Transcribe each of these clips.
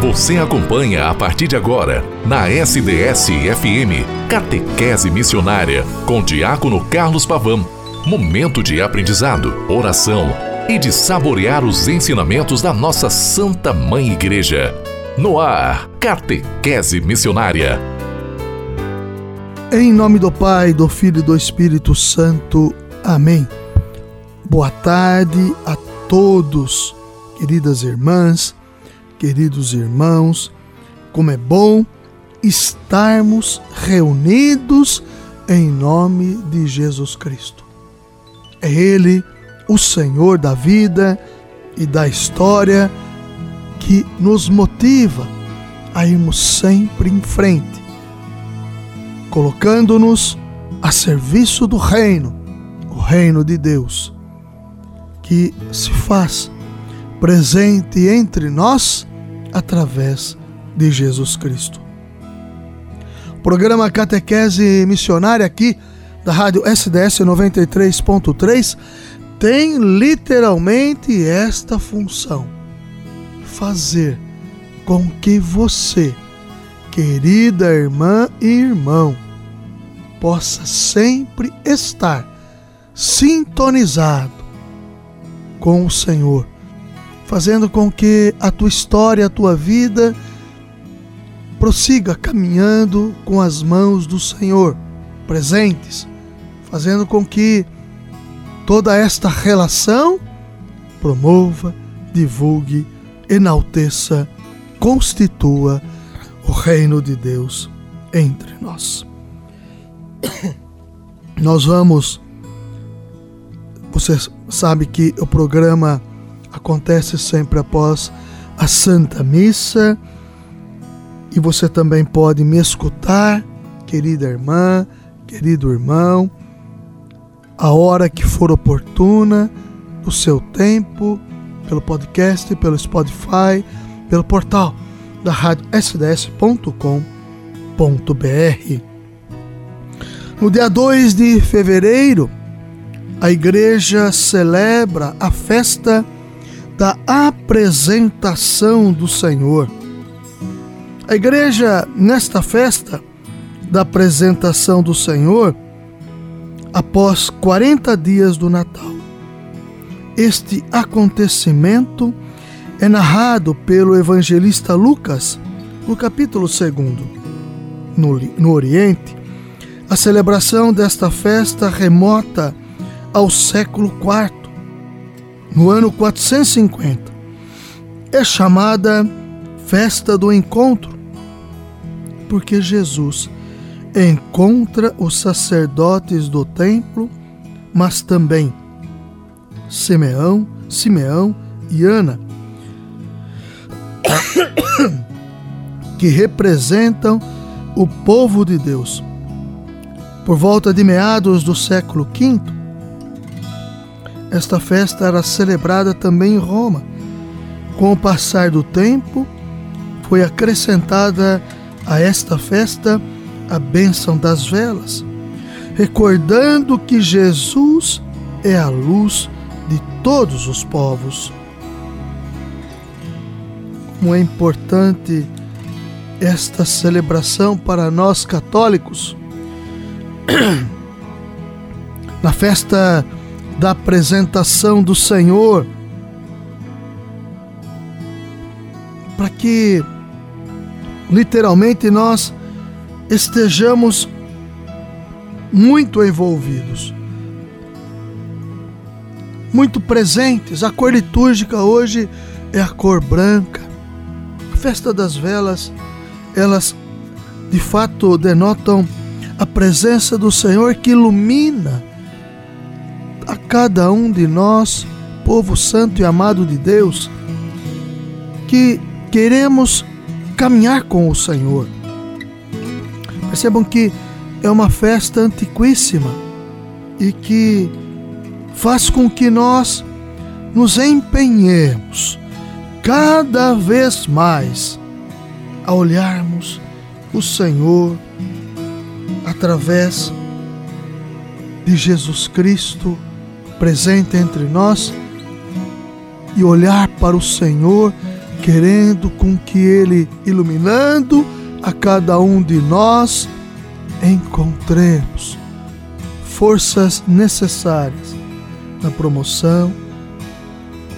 Você acompanha a partir de agora, na SDS-FM, Catequese Missionária, com Diácono Carlos Pavão. Momento de aprendizado, oração e de saborear os ensinamentos da nossa Santa Mãe Igreja. No ar, Catequese Missionária. Em nome do Pai, do Filho e do Espírito Santo. Amém. Boa tarde a todos, queridas irmãs queridos irmãos, como é bom estarmos reunidos em nome de Jesus Cristo. É Ele, o Senhor da vida e da história, que nos motiva a irmos sempre em frente, colocando-nos a serviço do Reino, o Reino de Deus, que se faz presente entre nós através de Jesus Cristo. Programa Catequese Missionária aqui da Rádio SDS 93.3 tem literalmente esta função: fazer com que você, querida irmã e irmão, possa sempre estar sintonizado com o Senhor fazendo com que a tua história, a tua vida prossiga caminhando com as mãos do Senhor presentes, fazendo com que toda esta relação promova, divulgue, enalteça, constitua o reino de Deus entre nós. Nós vamos. Você sabe que o programa acontece sempre após a Santa Missa. E você também pode me escutar, querida irmã, querido irmão, a hora que for oportuna, no seu tempo, pelo podcast, pelo Spotify, pelo portal da rádio sds.com.br. No dia 2 de fevereiro, a igreja celebra a festa da apresentação do Senhor. A igreja, nesta festa da apresentação do Senhor, após 40 dias do Natal, este acontecimento é narrado pelo evangelista Lucas no capítulo 2. No, no Oriente, a celebração desta festa remota ao século IV no ano 450. É chamada Festa do Encontro, porque Jesus encontra os sacerdotes do templo, mas também Simeão, Simeão e Ana, que representam o povo de Deus. Por volta de meados do século V, esta festa era celebrada também em Roma. Com o passar do tempo, foi acrescentada a esta festa a bênção das velas, recordando que Jesus é a luz de todos os povos. Como é importante esta celebração para nós católicos. Na festa da apresentação do Senhor, para que literalmente nós estejamos muito envolvidos, muito presentes. A cor litúrgica hoje é a cor branca. A festa das velas, elas de fato denotam a presença do Senhor que ilumina cada um de nós, povo santo e amado de Deus, que queremos caminhar com o Senhor. Percebam que é uma festa antiquíssima e que faz com que nós nos empenhemos cada vez mais a olharmos o Senhor através de Jesus Cristo presente entre nós e olhar para o Senhor querendo com que Ele, iluminando a cada um de nós, encontremos forças necessárias na promoção,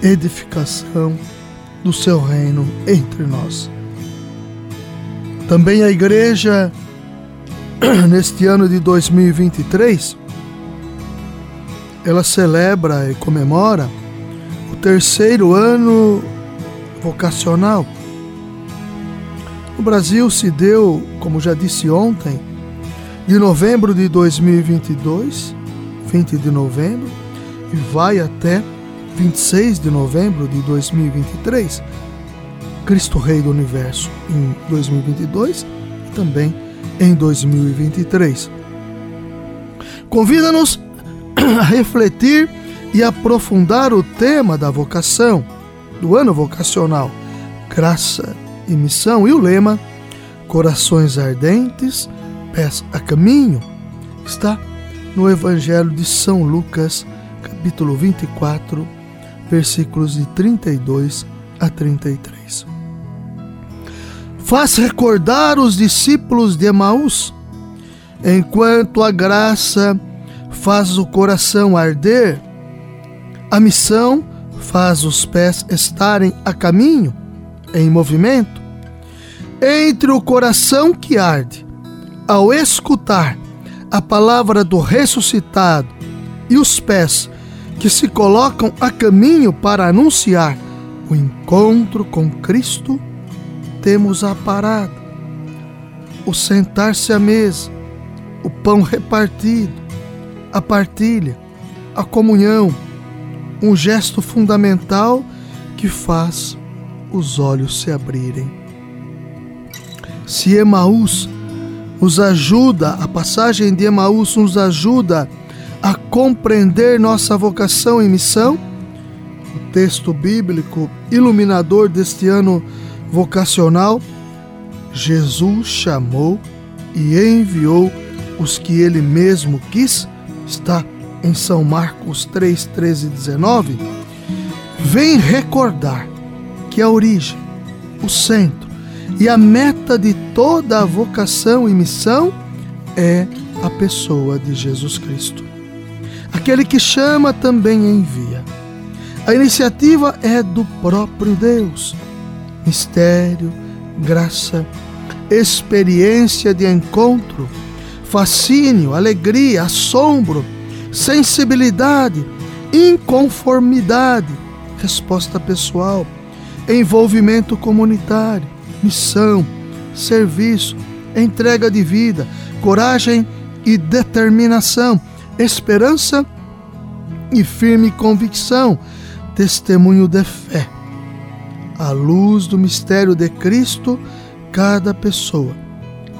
edificação do seu reino entre nós. Também a igreja, neste ano de 2023, ela celebra e comemora o terceiro ano vocacional. No Brasil se deu, como já disse ontem, de novembro de 2022, 20 de novembro, e vai até 26 de novembro de 2023. Cristo Rei do Universo em 2022 e também em 2023. Convida-nos a refletir e aprofundar o tema da vocação, do ano vocacional, graça e missão, e o lema Corações Ardentes, Pés a Caminho, está no Evangelho de São Lucas, capítulo 24, versículos de 32 a 33. Faz recordar os discípulos de Emaús, enquanto a graça faz o coração arder, a missão faz os pés estarem a caminho, em movimento. Entre o coração que arde, ao escutar a palavra do ressuscitado, e os pés que se colocam a caminho para anunciar o encontro com Cristo, temos a parada, o sentar-se à mesa, o pão repartido, a partilha, a comunhão, um gesto fundamental que faz os olhos se abrirem. Se Emaús nos ajuda, a passagem de Emaús nos ajuda a compreender nossa vocação e missão, o texto bíblico iluminador deste ano vocacional, Jesus chamou e enviou os que ele mesmo quis, está em São Marcos 3, 13 e 19, vem recordar que a origem, o centro e a meta de toda a vocação e missão é a pessoa de Jesus Cristo. Aquele que chama também envia. A iniciativa é do próprio Deus. Mistério, graça, experiência de encontro, fascínio, alegria, assombro, sensibilidade, inconformidade, resposta pessoal, envolvimento comunitário, missão, serviço, entrega de vida, coragem e determinação esperança e firme convicção, testemunho de fé. À luz do mistério de Cristo, cada pessoa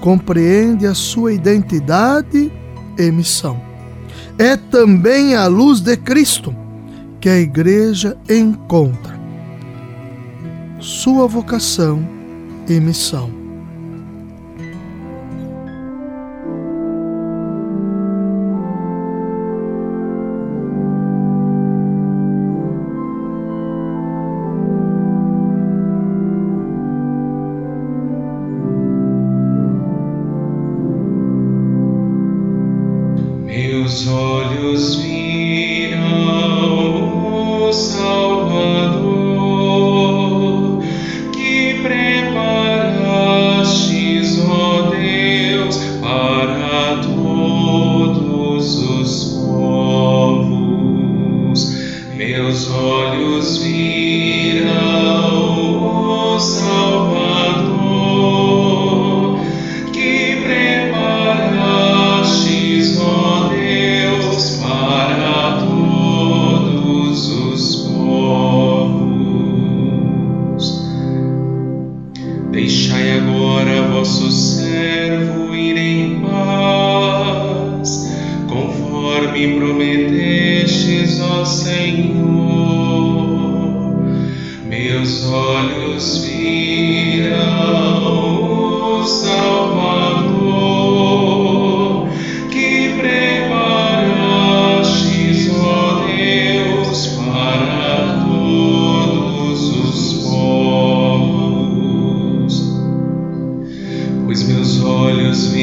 compreende a sua identidade e missão. É também à luz de Cristo que a igreja encontra sua vocação e missão. meus olhos viram o Salvador.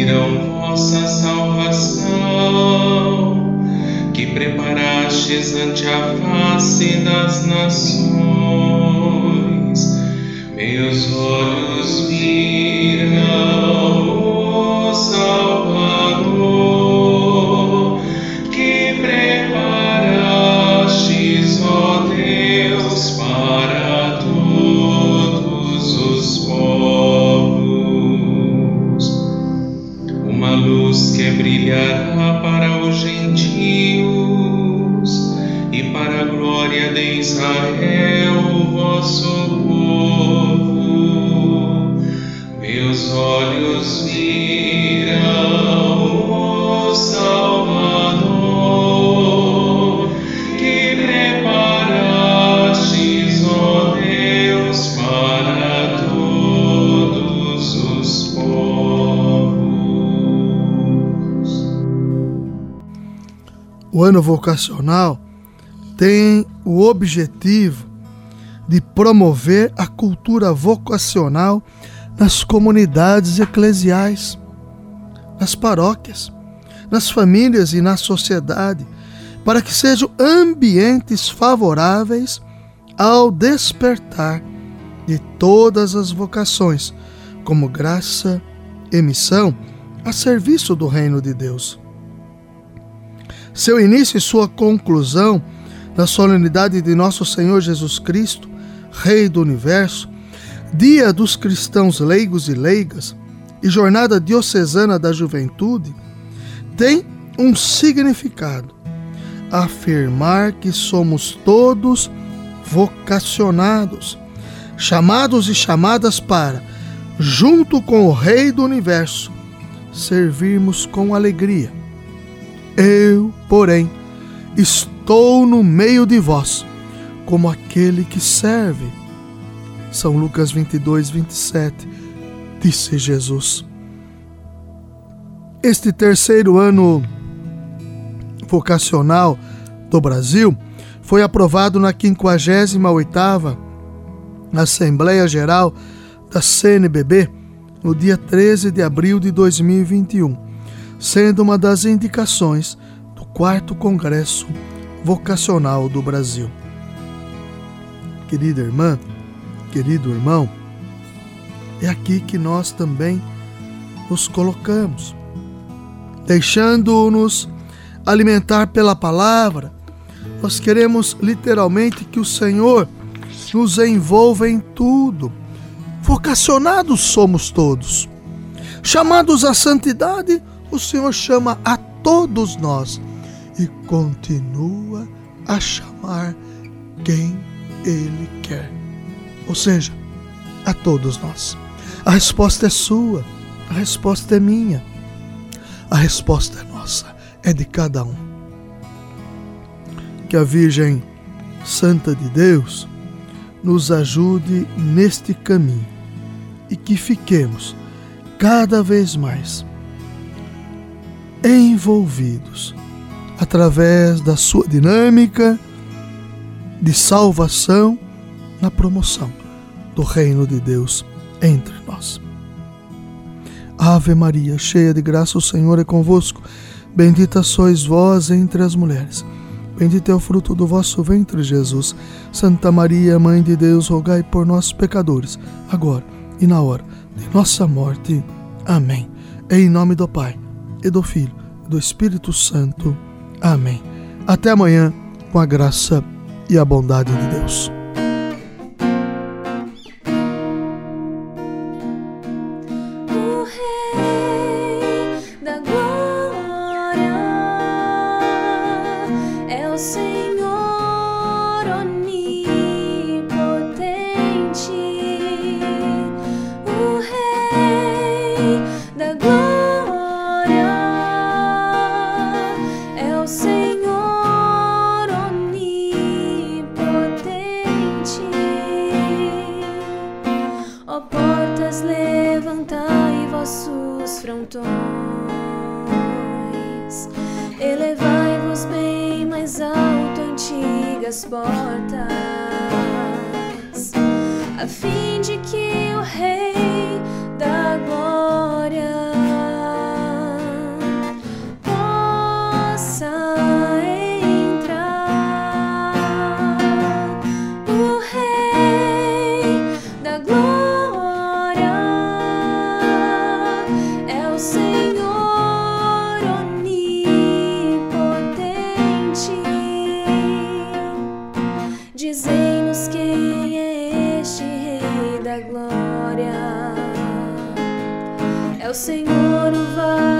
Viram vossa salvação, que preparastes ante a face das nações. Meus olhos brilhará para os gentios e para a glória de Israel, vosso povo. Meus olhos O ano vocacional tem o objetivo de promover a cultura vocacional nas comunidades eclesiais, nas paróquias, nas famílias e na sociedade, para que sejam ambientes favoráveis ao despertar de todas as vocações, como graça e missão a serviço do reino de Deus. Seu início e sua conclusão na solenidade de nosso Senhor Jesus Cristo, Rei do Universo, Dia dos Cristãos Leigos e Leigas e Jornada Diocesana da Juventude, tem um significado: afirmar que somos todos vocacionados, chamados e chamadas para, junto com o Rei do Universo, servirmos com alegria. Eu, porém, estou no meio de vós, como aquele que serve. São Lucas 22, 27, disse Jesus. Este terceiro ano vocacional do Brasil foi aprovado na 58ª Assembleia Geral da CNBB no dia 13 de abril de 2021, sendo uma das indicações do 4 Congresso Vocacional do Brasil. Querida irmã, querido irmão, é aqui que nós também nos colocamos, deixando-nos alimentar pela palavra. Nós queremos literalmente que o Senhor nos envolva em tudo. Vocacionados somos todos. Chamados à santidade, o Senhor chama a todos nós e continua a chamar quem Ele quer. Ou seja, a todos nós. A resposta é sua, a resposta é minha, a resposta é nossa, é de cada um. Que a Virgem Santa de Deus nos ajude neste caminho e que fiquemos cada vez mais envolvidos através da sua dinâmica de salvação na promoção do reino de Deus entre nós. Ave Maria, cheia de graça, o Senhor é convosco. Bendita sois vós entre as mulheres. Bendito é o fruto do vosso ventre, Jesus. Santa Maria, Mãe de Deus, rogai por nós, pecadores, agora e na hora de nossa morte. Amém. Em nome do Pai, e do Filho, e do Espírito Santo. Amém. Até amanhã, com a graça e a bondade de Deus. De que o Rei da Glória o Senhor o vai.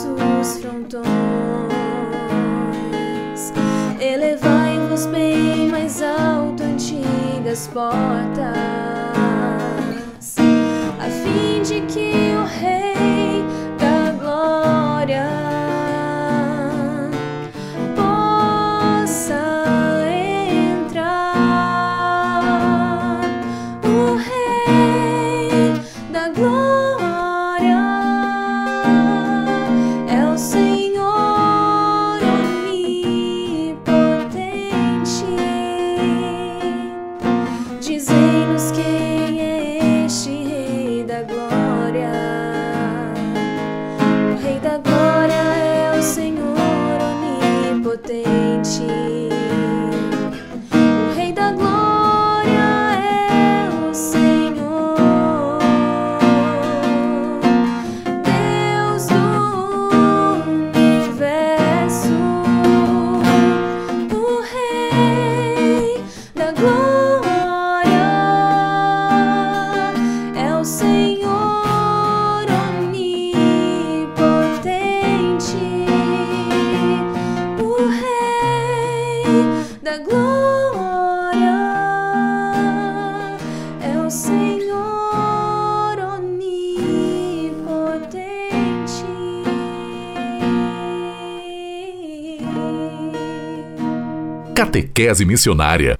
vossos frontões. Elevai-vos bem mais alto, antigas portas. catequese missionária.